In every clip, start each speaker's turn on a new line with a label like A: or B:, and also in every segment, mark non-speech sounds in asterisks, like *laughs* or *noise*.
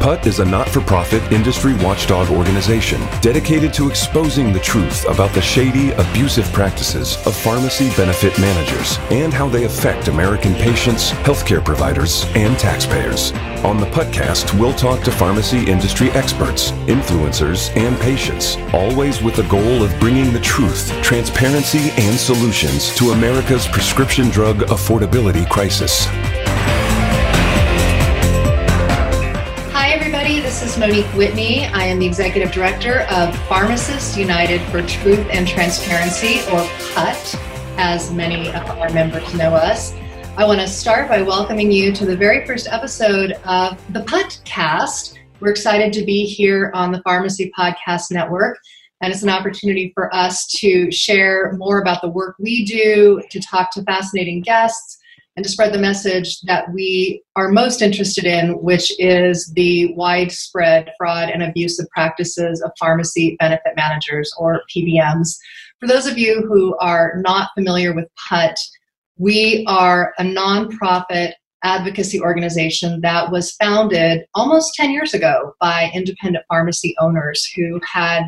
A: PUT is a not for profit industry watchdog organization dedicated to exposing the truth about the shady, abusive practices of pharmacy benefit managers and how they affect American patients, healthcare providers, and taxpayers. On the PUTcast, we'll talk to pharmacy industry experts, influencers, and patients, always with the goal of bringing the truth, transparency, and solutions to America's prescription drug affordability crisis.
B: This is Monique Whitney. I am the Executive Director of Pharmacists United for Truth and Transparency, or PUT, as many of our members know us. I want to start by welcoming you to the very first episode of the PUT cast. We're excited to be here on the Pharmacy Podcast Network, and it's an opportunity for us to share more about the work we do, to talk to fascinating guests and to spread the message that we are most interested in, which is the widespread fraud and abusive practices of pharmacy benefit managers or PBMs. For those of you who are not familiar with PUT, we are a nonprofit advocacy organization that was founded almost 10 years ago by independent pharmacy owners who had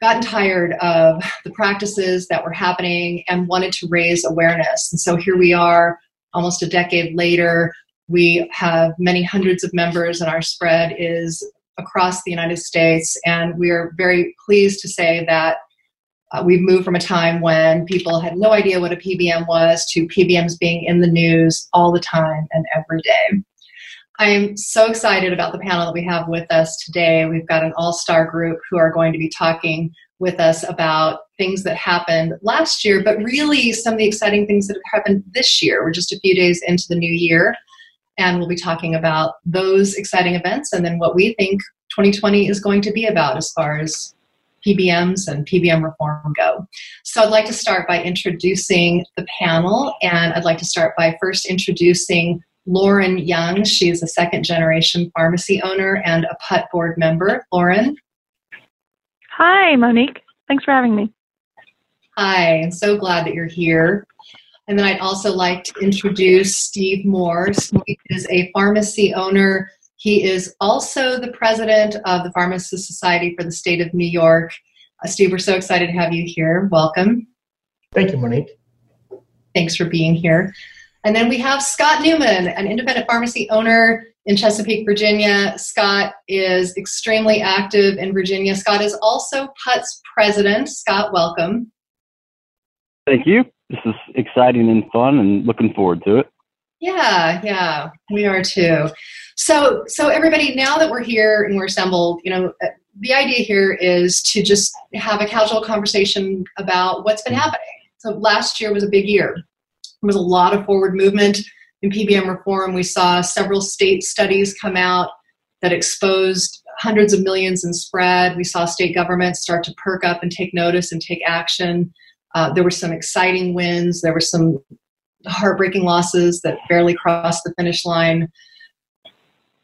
B: gotten tired of the practices that were happening and wanted to raise awareness. And so here we are almost a decade later, we have many hundreds of members, and our spread is across the United States. And we are very pleased to say that uh, we've moved from a time when people had no idea what a PBM was to PBMs being in the news all the time and every day. I am so excited about the panel that we have with us today. We've got an all star group who are going to be talking with us about things that happened last year, but really some of the exciting things that have happened this year. We're just a few days into the new year, and we'll be talking about those exciting events and then what we think 2020 is going to be about as far as PBMs and PBM reform go. So I'd like to start by introducing the panel, and I'd like to start by first introducing Lauren Young. She's a second generation pharmacy owner and a PUT board member. Lauren.
C: Hi, Monique. Thanks for having me.
B: Hi, I'm so glad that you're here. And then I'd also like to introduce Steve Moore. Steve is a pharmacy owner. He is also the president of the Pharmacist Society for the state of New York. Uh, Steve, we're so excited to have you here. Welcome.
D: Thank you, Monique.
B: Thanks for being here. And then we have Scott Newman, an independent pharmacy owner in Chesapeake, Virginia. Scott is extremely active in Virginia. Scott is also PUT's president. Scott, welcome.
E: Thank you. This is exciting and fun and looking forward to it.
B: Yeah, yeah, we are too. So, so everybody, now that we're here and we're assembled, you know, uh, the idea here is to just have a casual conversation about what's been happening. So, last year was a big year. There was a lot of forward movement in PBM reform, we saw several state studies come out that exposed hundreds of millions in spread. We saw state governments start to perk up and take notice and take action. Uh, there were some exciting wins. There were some heartbreaking losses that barely crossed the finish line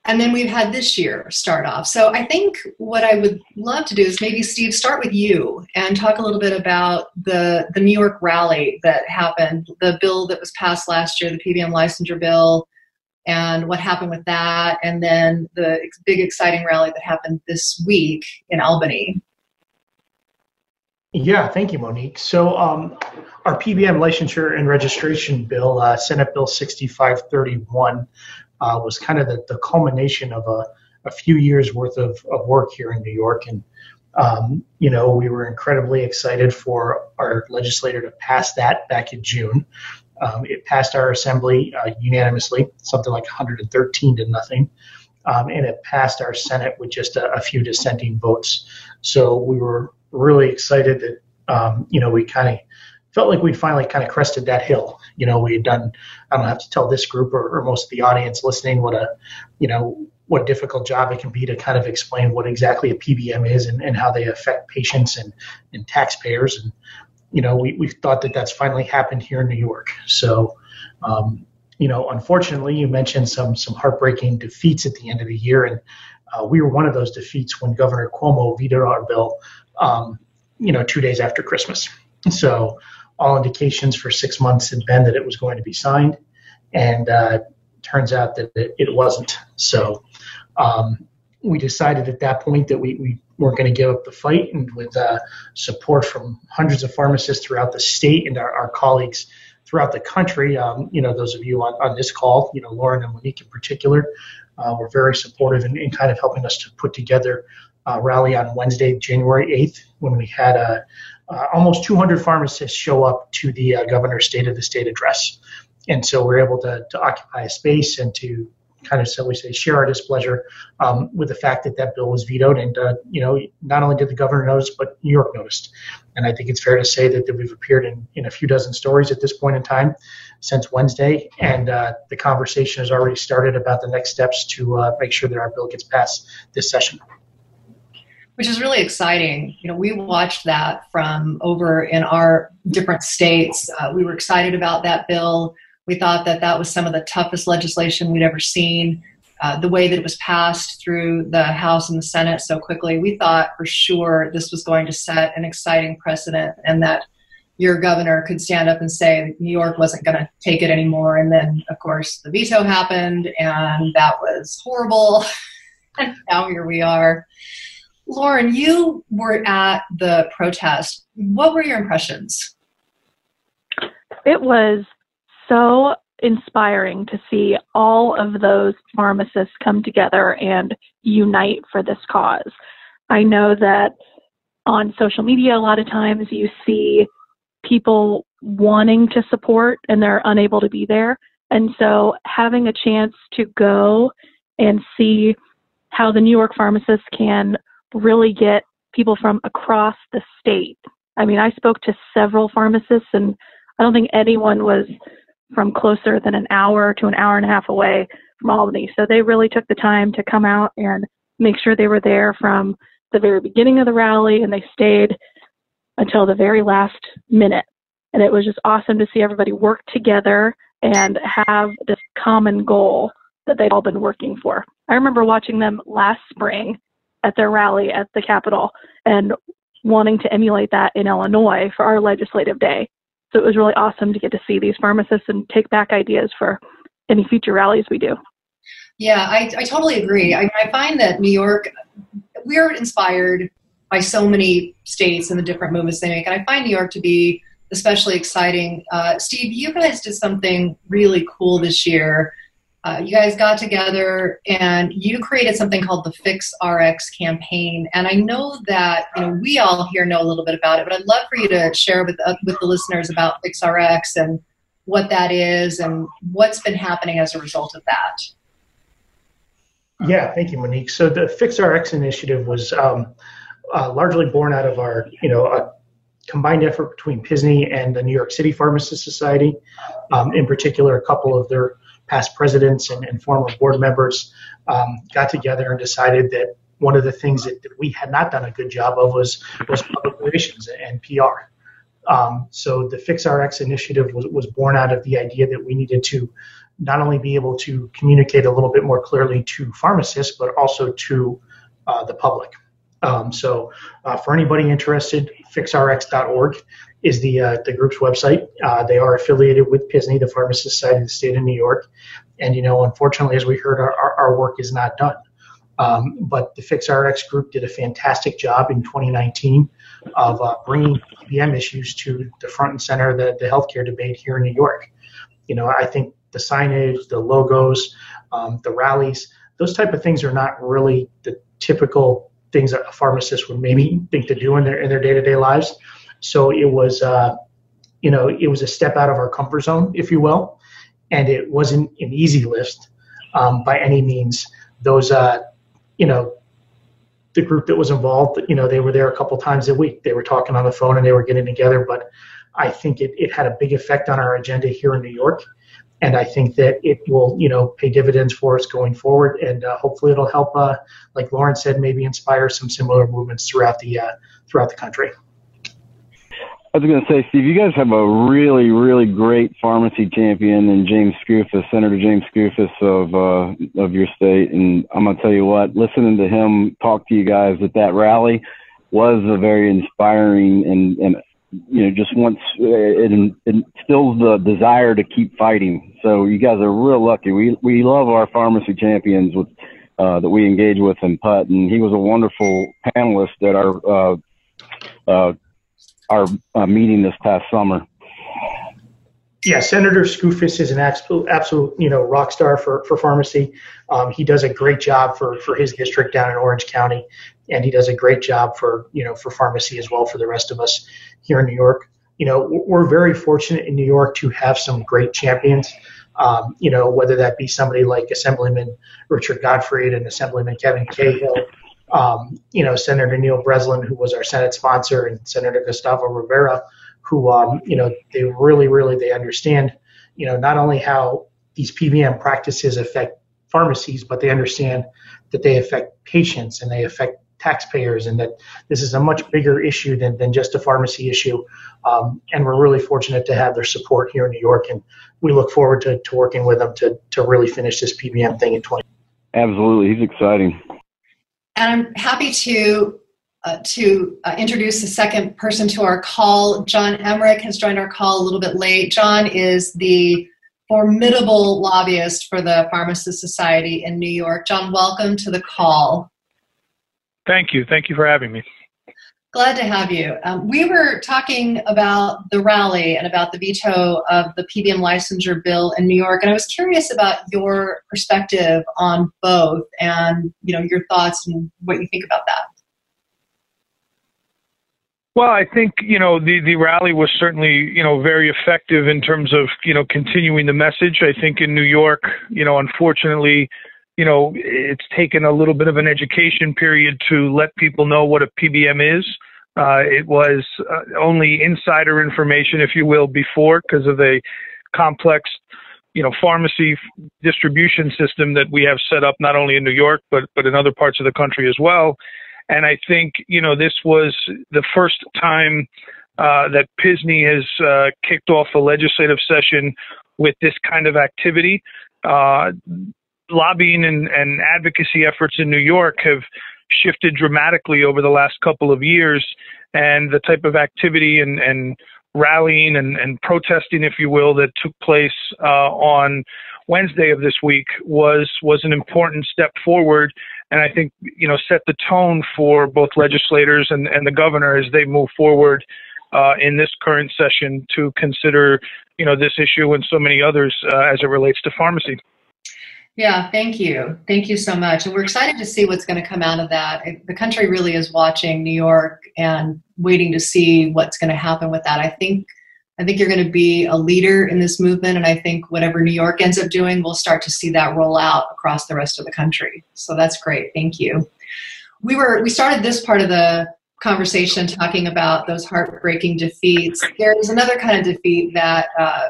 B: and then we've had this year start off. So I think what I would love to do is maybe Steve start with you and talk a little bit about the the New York rally that happened, the bill that was passed last year, the PBM licensure bill, and what happened with that, and then the big exciting rally that happened this week in Albany.
D: Yeah, thank you, Monique. So, um, our PBM licensure and registration bill, uh, Senate Bill 6531, uh, was kind of the, the culmination of a, a few years worth of, of work here in New York. And, um, you know, we were incredibly excited for our legislator to pass that back in June. Um, it passed our assembly uh, unanimously, something like 113 to nothing. Um, and it passed our Senate with just a, a, few dissenting votes. So we were really excited that, um, you know, we kind of felt like we'd finally kind of crested that hill. You know, we had done, I don't have to tell this group or, or most of the audience listening what a, you know, what difficult job it can be to kind of explain what exactly a PBM is and, and how they affect patients and, and taxpayers. And, you know, we, we thought that that's finally happened here in New York. So, um, you know, unfortunately, you mentioned some some heartbreaking defeats at the end of the year, and uh, we were one of those defeats when Governor Cuomo vetoed our bill, um, you know, two days after Christmas. So all indications for six months had been that it was going to be signed, and uh, turns out that it, it wasn't. So um, we decided at that point that we, we weren't going to give up the fight, and with uh, support from hundreds of pharmacists throughout the state and our, our colleagues throughout the country, um, you know, those of you on, on this call, you know, Lauren and Monique in particular, uh, were very supportive in, in, kind of helping us to put together a rally on Wednesday, January 8th, when we had uh, uh, almost 200 pharmacists show up to the uh, governor's State of the State address. And so we're able to, to occupy a space and to kind of, so we say, share our displeasure um, with the fact that that bill was vetoed. And, uh, you know, not only did the governor notice, but New York noticed. And I think it's fair to say that, that we've appeared in, in a few dozen stories at this point in time since Wednesday. And uh, the conversation has already started about the next steps to uh, make sure that our bill gets passed this session
B: which is really exciting. You know, we watched that from over in our different states. Uh, we were excited about that bill. We thought that that was some of the toughest legislation we'd ever seen. Uh, the way that it was passed through the House and the Senate so quickly, we thought for sure this was going to set an exciting precedent and that your governor could stand up and say New York wasn't going to take it anymore. And then, of course, the veto happened and that was horrible. and *laughs* now here we are. Lauren, you were at the protest. What were your impressions?
C: It was so inspiring to see all of those pharmacists come together and unite for this cause. I know that on social media, a lot of times you see people wanting to support and they're unable to be there. And so having a chance to go and see how the New York pharmacists can really get people from across the state. I mean, I spoke to several pharmacists, and I don't think anyone was from closer than an hour to an hour and a half away from Albany. So they really took the time to come out and make sure they were there from the very beginning of the rally, and they stayed until the very last minute. And it was just awesome to see everybody work together and have this common goal that they've all been working for. I remember watching them last spring at their rally at the Capitol and wanting to emulate that in Illinois for our legislative day. So it was really awesome to get to see these pharmacists and take back ideas for any future rallies we do.
B: Yeah, I, I totally agree. I, I find that New York, we're inspired by so many states and the different movements they make. And I find New York to be especially exciting. Uh, Steve, you guys did something really cool this year uh, you guys got together and you created something called the Fix RX campaign. And I know that you know we all here know a little bit about it, but I'd love for you to share with uh, with the listeners about Fix RX and what that is and what's been happening as a result of that.
D: Yeah, thank you, Monique. So the Fix RX initiative was um, uh, largely born out of our, you know, a combined effort between PSSNY and the New York City Pharmacist Society. Um, in particular, a couple of their past presidents and, and former board members um, got together and decided that one of the things that, that, we had not done a good job of was was public relations and PR. Um, so the FixRx initiative was, was born out of the idea that we needed to not only be able to communicate a little bit more clearly to pharmacists, but also to uh, the public. Um, so uh, for anybody interested, fixrx.org is the uh, the group's website. Uh, they are affiliated with PSSNY, the Pharmacist Society of the State of New York, and you know, unfortunately, as we heard, our, our, our work is not done. Um, but the FixRx group did a fantastic job in 2019 of uh, bringing PBM issues to the front and center of the, the healthcare debate here in New York. You know, I think the signage, the logos, um, the rallies, those type of things are not really the typical things that a pharmacist would maybe think to do in their in their day to day lives. So it was, uh, you know, it was a step out of our comfort zone, if you will, and it wasn't an easy list um, by any means. Those, uh, you know, the group that was involved, you know, they were there a couple times a week. They were talking on the phone and they were getting together, but I think it, it had a big effect on our agenda here in New York. And I think that it will, you know, pay dividends for us going forward. And uh, hopefully it'll help, uh, like Lauren said, maybe inspire some similar movements throughout the, uh, throughout the country.
E: I was going to say, Steve, you guys have a really, really great pharmacy champion in James Skoufis, Senator James Skoufis of uh, of your state, and I'm going to tell you what, listening to him talk to you guys at that rally was a very inspiring and and you know just once it, it instills the desire to keep fighting. So you guys are real lucky. We we love our pharmacy champions with uh, that we engage with in PUT, and he was a wonderful panelist at our uh, uh, our uh, meeting this past summer.
D: Yeah, Senator Skoufis is an absolute, absolute, you know, rock star for, for pharmacy. Um, he does a great job for, for his district down in Orange County, and he does a great job for, you know, for pharmacy as well for the rest of us here in New York. You know, we're very fortunate in New York to have some great champions. Um, you know, whether that be somebody like Assemblyman Richard Gottfried and Assemblyman Kevin Cahill, um, you know, Senator Neil Breslin, who was our Senate sponsor, and Senator Gustavo Rivera, who, um, you know, they really, really, they understand, you know, not only how these PBM practices affect pharmacies, but they understand that they affect patients and they affect taxpayers and that this is a much bigger issue than, than just a pharmacy issue. Um, and we're really fortunate to have their support here in New York. And we look forward to, to working with them to, to really finish this PBM thing in 20.
E: Absolutely. He's exciting.
B: And I'm happy to uh, to uh, introduce the second person to our call. John Emmerich has joined our call a little bit late. John is the formidable lobbyist for the Pharmacist Society in New York. John, welcome to the call.
F: Thank you. Thank you for having me.
B: Glad to have you. Um, we were talking about the rally and about the veto of the PBM licensure bill in New York, and I was curious about your perspective on both, and you know your thoughts and what you think about that.
F: Well, I think you know the the rally was certainly you know very effective in terms of you know continuing the message. I think in New York, you know, unfortunately, you know, it's taken a little bit of an education period to let people know what a PBM is. Uh, it was uh, only insider information, if you will, before because of a complex, you know, pharmacy distribution system that we have set up not only in New York but but in other parts of the country as well. And I think you know this was the first time uh, that PSSNY has uh, kicked off a legislative session with this kind of activity. Lobbying and, and advocacy efforts in New York have shifted dramatically over the last couple of years, and the type of activity and, and rallying and, and protesting, if you will, that took place uh, on Wednesday of this week was was an important step forward, and I think you know set the tone for both legislators and, and the governor as they move forward uh, in this current session to consider you know this issue and so many others uh, as it relates to pharmacy.
B: Yeah, thank you. Thank you so much. And we're excited to see what's going to come out of that. The country really is watching New York and waiting to see what's going to happen with that. I think I think you're going to be a leader in this movement and I think whatever New York ends up doing, we'll start to see that roll out across the rest of the country. So that's great. Thank you. We were we started this part of the conversation talking about those heartbreaking defeats. There is another kind of defeat that uh,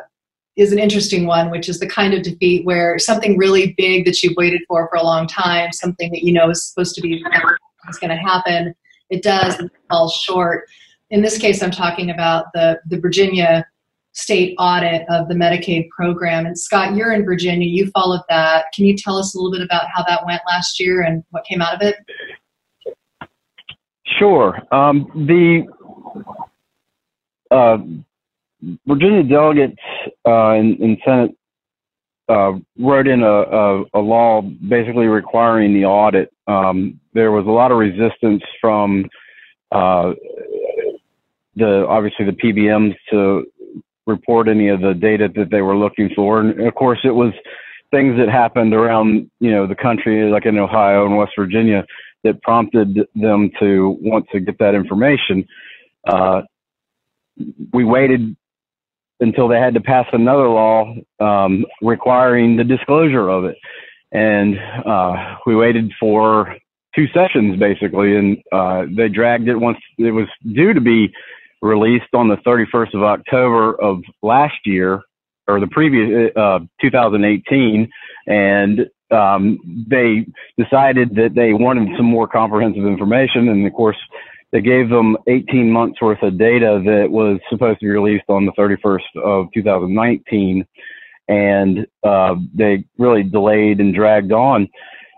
B: is an interesting one, which is the kind of defeat where something really big that you've waited for for a long time, something that you know is supposed to be is going to happen, it does falls short. In this case, I'm talking about the the Virginia state audit of the Medicaid program. And Scott, you're in Virginia. You followed that. Can you tell us a little bit about how that went last year and what came out of it?
E: Sure. Um, the uh, Virginia delegates uh, in, in Senate uh, wrote in a, a, a, law basically requiring the audit. Um, there was a lot of resistance from uh, the obviously the PBMs to report any of the data that they were looking for, and of course it was things that happened around you know the country, like in Ohio and West Virginia, that prompted them to want to get that information. Uh, we waited until they had to pass another law um, requiring the disclosure of it. And uh, we waited for two sessions basically, and uh, they dragged it once it was due to be released on the 31st of October of last year or the previous uh, 2018, and um, they decided that they wanted some more comprehensive information, and of course they gave them 18 months worth of data that was supposed to be released on the 31st of 2019, and uh, they really delayed and dragged on.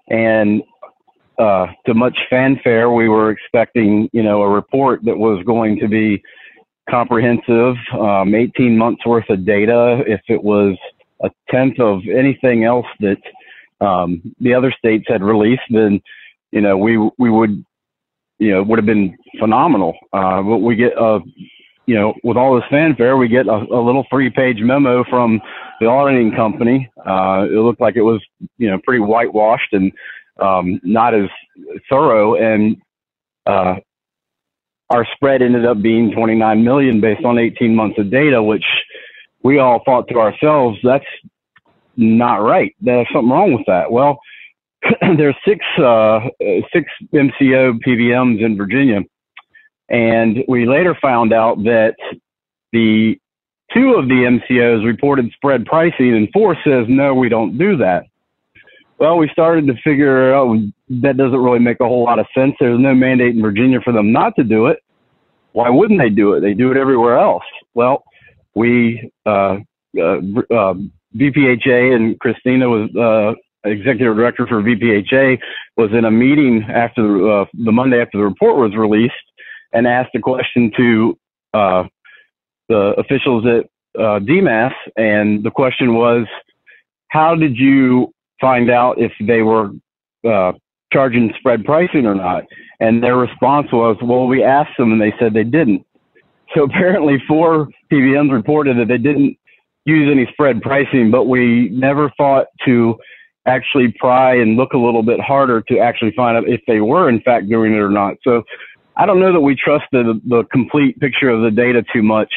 E: And uh, to much fanfare, we were expecting, you know, a report that was going to be comprehensive, um, 18 months worth of data. If it was a tenth of anything else that um, the other states had released, then you know we we would you know would have been phenomenal. Uh, but we get uh, you know with all this fanfare, we get a, a little three page memo from the auditing company. Uh, it looked like it was you know pretty whitewashed and um, not as thorough and uh, our spread ended up being 29 million based on 18 months of data, which we all thought to ourselves, that's not right. There's something wrong with that. Well, *clears throat* there's six uh, six MCO PBMs in Virginia, and we later found out that the two of the MCOs reported spread pricing, and four says no, we don't do that. Well, we started to figure out that doesn't really make a whole lot of sense. There's no mandate in Virginia for them not to do it. Why wouldn't they do it? They do it everywhere else. Well, we uh, uh, uh, VPHA and Christina was uh, executive director for VPHA was in a meeting after the, uh, the Monday after the report was released and asked a question to uh, the officials at uh, DMAS, and the question was, how did you find out if they were uh, charging spread pricing or not? And their response was, well, we asked them and they said they didn't. So apparently four PBMs reported that they didn't use any spread pricing, but we never thought to actually pry and look a little bit harder to actually find out if they were in fact doing it or not. So I don't know that we trust the, the complete picture of the data too much.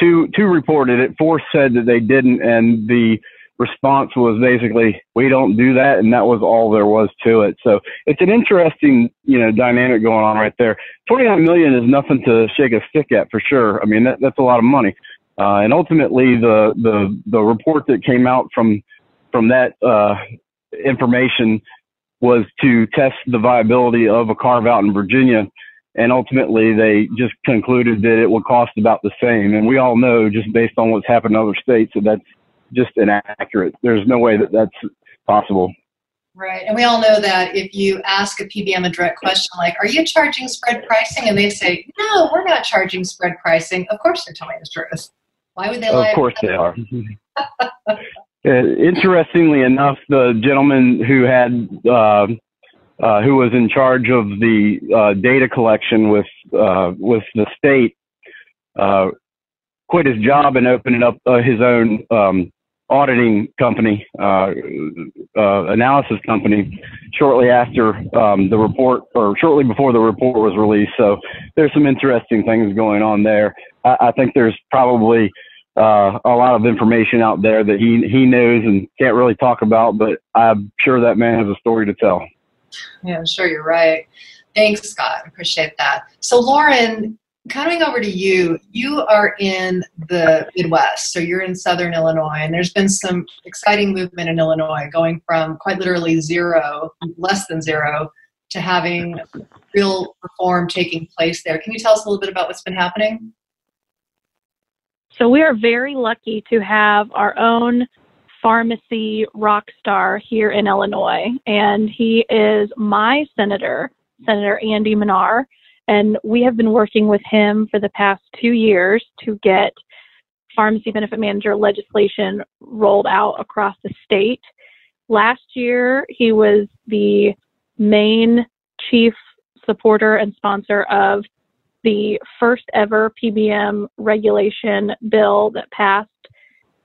E: Two, two reported it, four said that they didn't, and the response was basically, we don't do that, and that was all there was to it. So it's an interesting, you know, dynamic going on right there. 29 million is nothing to shake a stick at for sure. I mean, that, that's a lot of money. Uh, and ultimately, the, the, the report that came out from, from that, uh, information was to test the viability of a carve out in Virginia. And ultimately, they just concluded that it would cost about the same. And we all know, just based on what's happened in other states, that that's just inaccurate. There's no way that that's possible.
B: Right. And we all know that if you ask a PBM a direct question like, Are you charging spread pricing? And they say, No, we're not charging spread pricing. Of course they're telling the truth. Why would they lie?
E: Of course they are. *laughs* uh, interestingly enough, the gentleman who had uh, uh, who was in charge of the uh, data collection with uh, with the state uh, quit his job and opened up his own um, auditing company, uh, uh, analysis company, shortly after um, the report, or shortly before the report was released. So there's some interesting things going on there. I, I think there's probably uh, a lot of information out there that he he knows and can't really talk about, but I'm sure that man has a story to tell.
B: Yeah, I'm sure you're right. Thanks, Scott. Appreciate that. So, Lauren, coming over to you, you are in the Midwest, so you're in Southern Illinois, and there's been some exciting movement in Illinois going from quite literally zero, less than zero, to having real reform taking place there. Can you tell us a little bit about what's been happening?
C: So, we are very lucky to have our own pharmacy rock star here in Illinois, and he is my senator, Senator Andy Manar and we have been working with him for the past two years to get pharmacy benefit manager legislation rolled out across the state. Last year, he was the main chief supporter and sponsor of the first ever PBM regulation bill that passed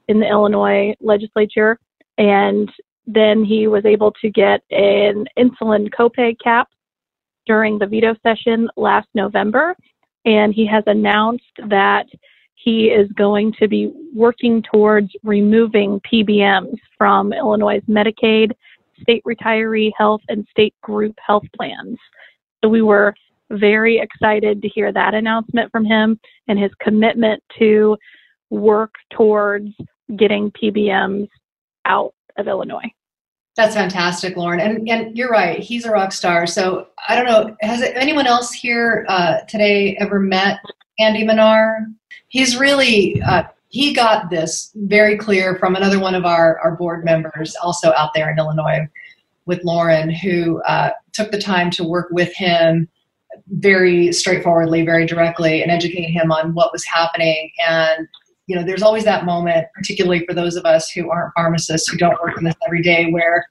C: in the Illinois legislature. And then he was able to get an insulin copay cap during the veto session last November, and he has announced that he is going to be working towards removing PBMs from Illinois' Medicaid, state retiree health, and state group health plans. So we were very excited to hear that announcement from him and his commitment to work towards getting PBMs out of Illinois.
B: That's fantastic, Lauren. And and you're right. He's a rock star. So I don't know. Has anyone else here uh, today ever met Andy Manar? He's really uh, he got this very clear from another one of our our board members, also out there in Illinois, with Lauren, who uh, took the time to work with him very straightforwardly, very directly, and educate him on what was happening and you know, there's always that moment, particularly for those of us who aren't pharmacists, who don't work in this every day, where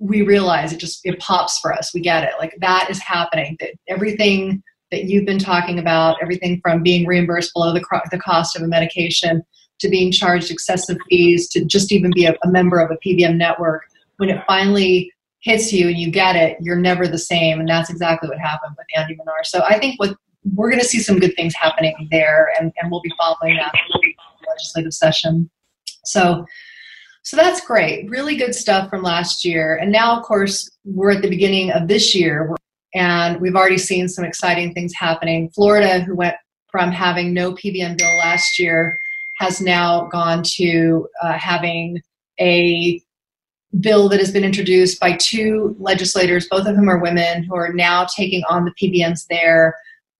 B: we realize it just it pops for us. We get it. Like that is happening. That everything that you've been talking about, everything from being reimbursed below the, the cost of a medication to being charged excessive fees to just even be a, a member of a PBM network, when it finally hits you and you get it, you're never the same. And that's exactly what happened with Andy Manar. So I think what we're going to see some good things happening there, and, and we'll be following that legislative session. So, so that's great. Really good stuff from last year. And now, of course, we're at the beginning of this year, and we've already seen some exciting things happening. Florida, who went from having no PBM bill last year, has now gone to uh, having a bill that has been introduced by two legislators, both of whom are women, who are now taking on the PBMs there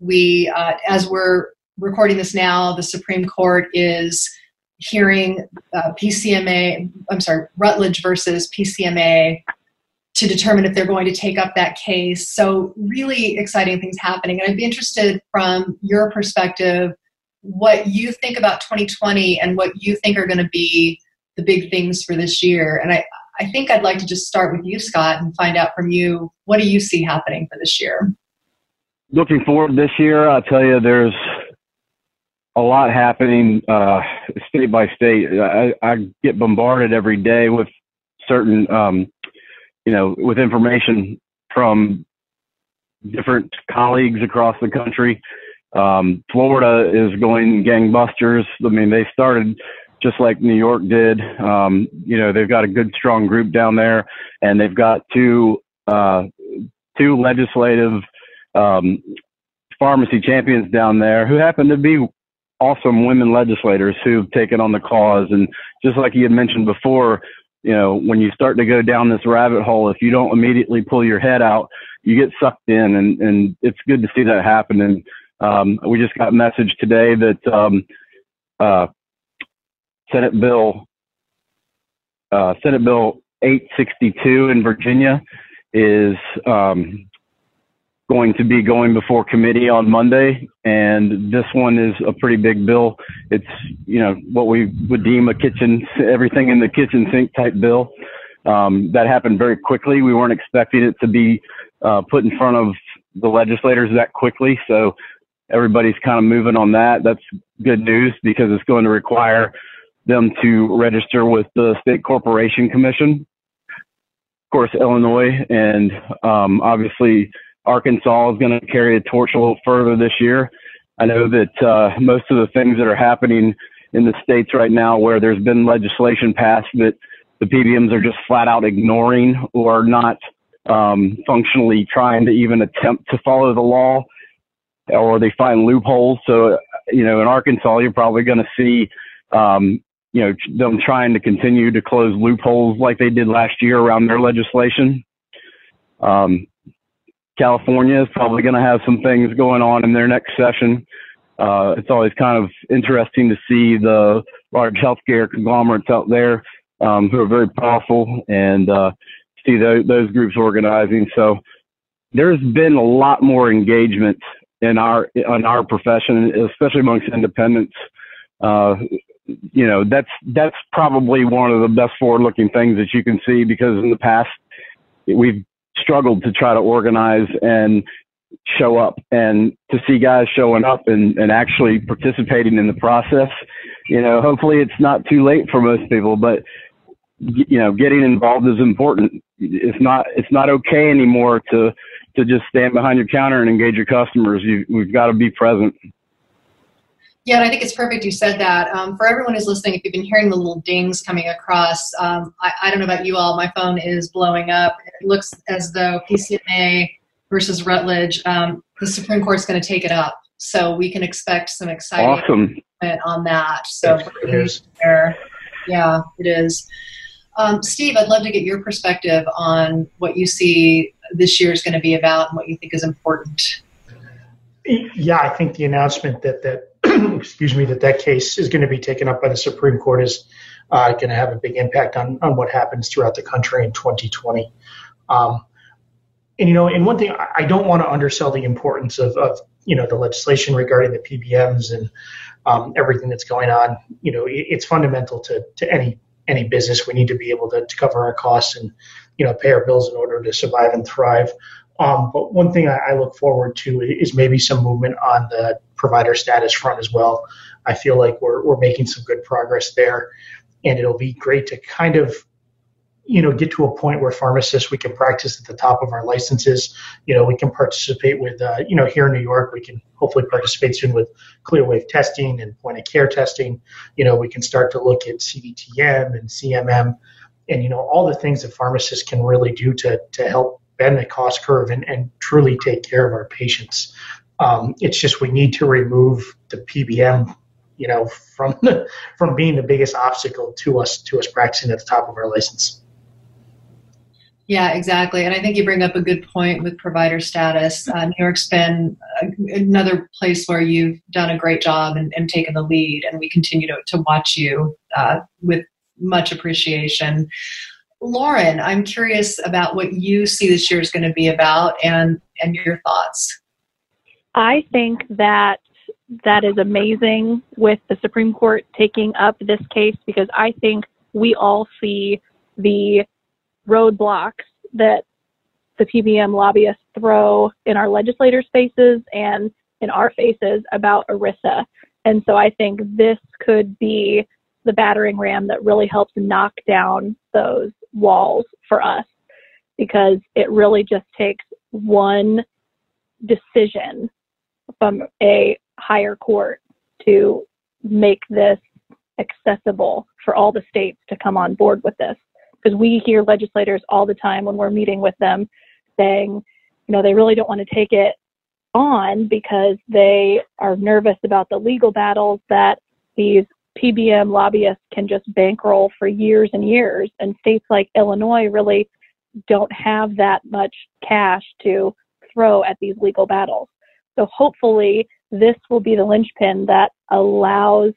B: we, uh, as we're recording this now, the Supreme Court is hearing uh, PCMA, I'm sorry, Rutledge versus PCMA to determine if they're going to take up that case. So, really exciting things happening. And I'd be interested from your perspective what you think about 2020 and what you think are going to be the big things for this year. And I, I think I'd like to just start with you, Scott, and find out from you what do you see happening for this year?
E: looking forward this year, I'll tell you, there's a lot happening uh, state by state. I, I, get bombarded every day with certain, um, you know, with information from different colleagues across the country. Um, Florida is going gangbusters. I mean, they started just like New York did. Um, you know, they've got a good, strong group down there, and they've got two uh, two legislative um, pharmacy champions down there who happen to be awesome women legislators who've taken on the cause. And just like you had mentioned before, you know, when you start to go down this rabbit hole, if you don't immediately pull your head out, you get sucked in. And, and it's good to see that happen. And um, we just got a message today that um, uh, Senate Bill uh, Senate Bill 862 in Virginia is um, going to be going before committee on Monday, and this one is a pretty big bill. It's you know what we would deem a kitchen everything in the kitchen sink type bill. Um, that happened very quickly. We weren't expecting it to be uh, put in front of the legislators that quickly, so everybody's kind of moving on that. That's good news because it's going to require them to register with the State Corporation Commission. Of course, Illinois and um, obviously Arkansas is going to carry a torch a little further this year. I know that uh, most of the things that are happening in the states right now, where there's been legislation passed that the PBMs are just flat out ignoring or not um, functionally trying to even attempt to follow the law, or they find loopholes. So, you know, in Arkansas, you're probably going to see, um, you know, them trying to continue to close loopholes like they did last year around their legislation. Um, California is probably going to have some things going on in their next session. Uh, it's always kind of interesting to see the large healthcare conglomerates out there um, who are very powerful and uh, see those, those groups organizing. So there's been a lot more engagement in our in our profession, especially amongst independents. Uh, you know, that's that's probably one of the best forward-looking things that you can see because in the past we've struggled to try to organize and show up and to see guys showing up and, and actually participating in the process. You know, hopefully it's not too late for most people, but you know, getting involved is important. It's not it's not okay anymore to to just stand behind your counter and engage your customers. You, we've got to be present.
B: Yeah, and I think it's perfect you said that. Um, for everyone who's listening, if you've been hearing the little dings coming across, um, I, I, don't know about you all, my phone is blowing up. It looks as though PCMA versus Rutledge, um, the Supreme Court's going to take it up. So we can expect some exciting
E: awesome.
B: on that. So there. yeah, it is. Um, Steve, I'd love to get your perspective on what you see this year is going to be about and what you think is important.
D: Yeah, I think the announcement that that *clears throat* excuse me that that case is going to be taken up by the Supreme Court is uh, going to have a big impact on on what happens throughout the country in 2020. Um, and you know, and one thing I don't want to undersell the importance of, of you know the legislation regarding the PBMs and um, everything that's going on. You know, it, it's fundamental to to any any business. We need to be able to, to cover our costs and you know pay our bills in order to survive and thrive. Um, but one thing I, I, look forward to is maybe some movement on the provider status front as well. I feel like we're we're making some good progress there, and it'll be great to kind of you know get to a point where pharmacists we can practice at the top of our licenses. You know we can participate with uh, you know here in new york we can hopefully participate soon with CLIA-waived testing and point of care testing. You know we can start to look at cdtm and cmm and you know all the things that pharmacists can really do to to help bend the cost curve and, and truly take care of our patients um, it's just we need to remove the pbm you know from *laughs* from being the biggest obstacle to us to us practicing at the top of our license
B: yeah, exactly. And I think you bring up a good point with provider status. Uh, New York's been another place where you've done a great job and, and taken the lead, and we continue to, to watch you uh, with much appreciation. Lauren, I'm curious about what you see this year is going to be about and, and your thoughts.
C: I think that that is amazing with the Supreme Court taking up this case because I think we all see the roadblocks that the PBM lobbyists throw in our legislators' faces and in our faces about ERISA. And so I think this could be the battering ram that really helps knock down those walls for us because it really just takes one decision from a higher court to make this accessible for all the states to come on board with this because we hear legislators all the time when we're meeting with them saying, you know, they really don't want to take it on because they are nervous about the legal battles that these PBM lobbyists can just bankroll for years and years. And states like Illinois really don't have that much cash to throw at these legal battles. So hopefully, this will be the linchpin that allows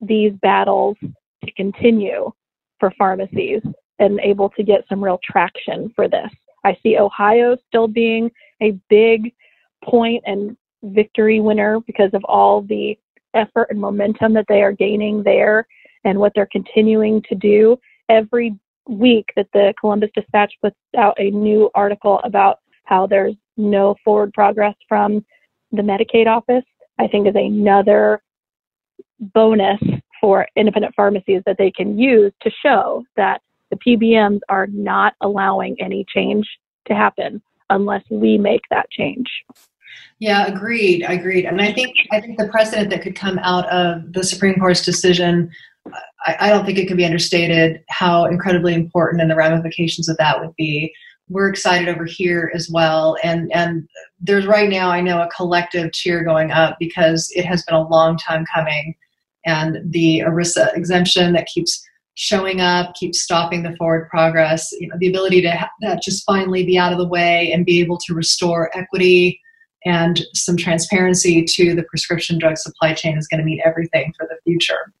C: these battles to continue for pharmacies and able to get some real traction for this. I see Ohio still being a big point and victory winner because of all the effort and momentum that they are gaining there and what they're continuing to do. Every week that the Columbus Dispatch puts out a new article about how there's no forward progress from the Medicaid office, I think is another bonus for independent pharmacies that they can use to show that the PBMs are not allowing any change to happen unless we make that change.
B: Yeah, agreed. Agreed. And I think I think the precedent that could come out of the Supreme Court's decision, I, I don't think it can be understated how incredibly important and the ramifications of that would be. We're excited over here as well, and and there's right now I know a collective cheer going up because it has been a long time coming, and the ERISA exemption that keeps showing up, keeps stopping the forward progress. You know, the ability to that just finally be out of the way and be able to restore equity and some transparency to the prescription drug supply chain is going to mean everything for the future.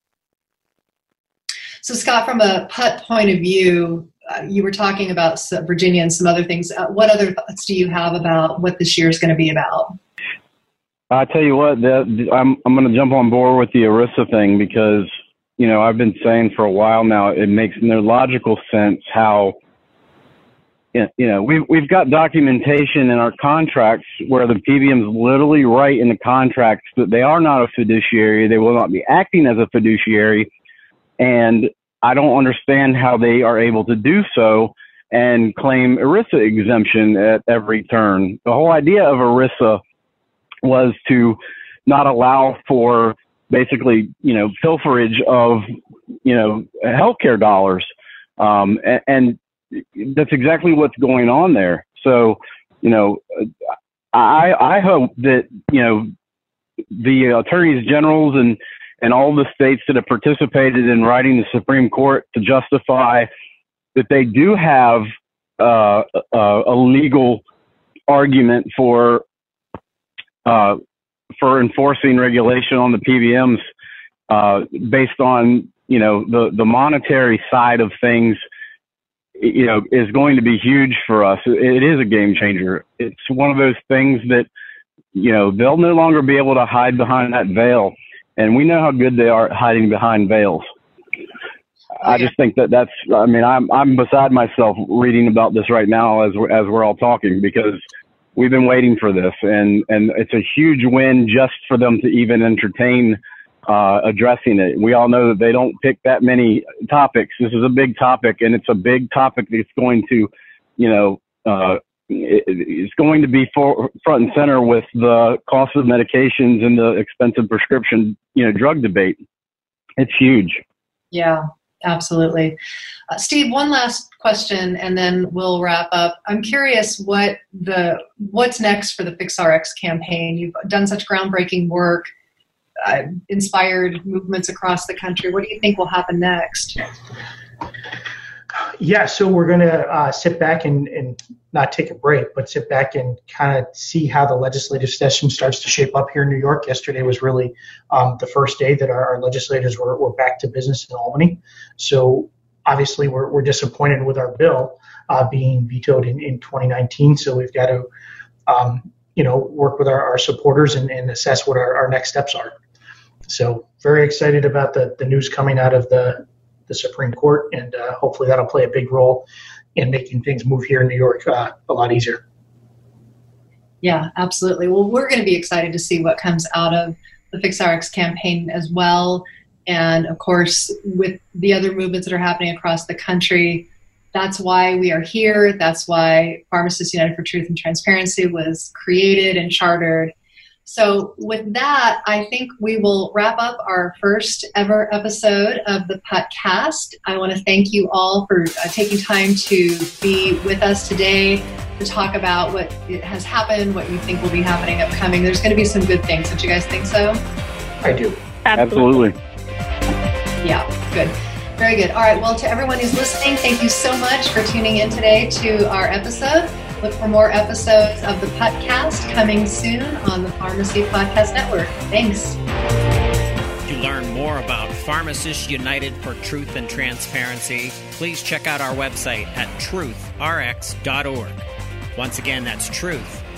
B: So, Scott, from a PUT point of view, uh, you were talking about Virginia and some other things. Uh, what other thoughts do you have about what this year is going to be about?
E: I tell you what, the, I'm I'm going to jump on board with the ERISA thing because you know, I've been saying for a while now, it makes no logical sense how, you know, we've, we've got documentation in our contracts where the PBMs literally write in the contracts that they are not a fiduciary. They will not be acting as a fiduciary. And I don't understand how they are able to do so and claim ERISA exemption at every turn. The whole idea of ERISA was to not allow for basically, you know, pilferage of, you know, healthcare dollars. Um, and, and, that's exactly what's going on there. So, you know, I, I hope that, you know, the attorneys generals and, and all the states that have participated in writing the Supreme Court to justify that they do have uh, a, a legal argument for uh, for enforcing regulation on the PBMs uh, based on you know the the monetary side of things you know is going to be huge for us. It is a game changer. It's one of those things that you know they'll no longer be able to hide behind that veil and we know how good they are at hiding behind veils I just think that that's. I mean, I'm I'm beside myself reading about this right now as we're, as we're all talking because we've been waiting for this, and and it's a huge win just for them to even entertain uh, addressing it. We all know that they don't pick that many topics. This is a big topic, and it's a big topic that's going to, you know, uh, it, it's going to be for, front and center with the cost of medications and the expensive prescription, you know, drug debate. It's huge.
B: Yeah, absolutely. Uh, Steve, one last question, and then we'll wrap up. I'm curious what the what's next for the FixRx campaign. You've done such groundbreaking work, uh, inspired movements across the country. What do you think will happen next?
D: Yeah, so we're going to uh, sit back and, and not take a break, but sit back and kind of see how the legislative session starts to shape up here in New York. Yesterday was really um, the first day that our, our legislators were, were back to business in Albany. So obviously, we're, we're disappointed with our bill uh, being vetoed in, in 2019. So we've got to, um, you know, work with our, our supporters and, and assess what our, our next steps are. So very excited about the, the news coming out of the the Supreme Court, and uh, hopefully that'll play a big role in making things move here in New York uh, a lot easier.
B: Yeah, absolutely. Well, we're going to be excited to see what comes out of the FixRx campaign as well. And of course, with the other movements that are happening across the country, that's why we are here. That's why Pharmacists United for Truth and Transparency was created and chartered. So, with that, I think we will wrap up our first ever episode of the Podcast. I want to thank you all for uh, taking time to be with us today to talk about what has happened, what you think will be happening upcoming. There's going to be some good things. Don't you guys think so?
D: I do.
E: Absolutely.
B: Yeah, good. Very good. All right. Well, to everyone who's listening, thank you so much for tuning in today to our episode. Look for more episodes of the podcast coming soon on the Pharmacy Podcast Network. Thanks.
G: To learn more about Pharmacists United for Truth and Transparency, please check out our website at truthrx.org. Once again, that's truthrx.org.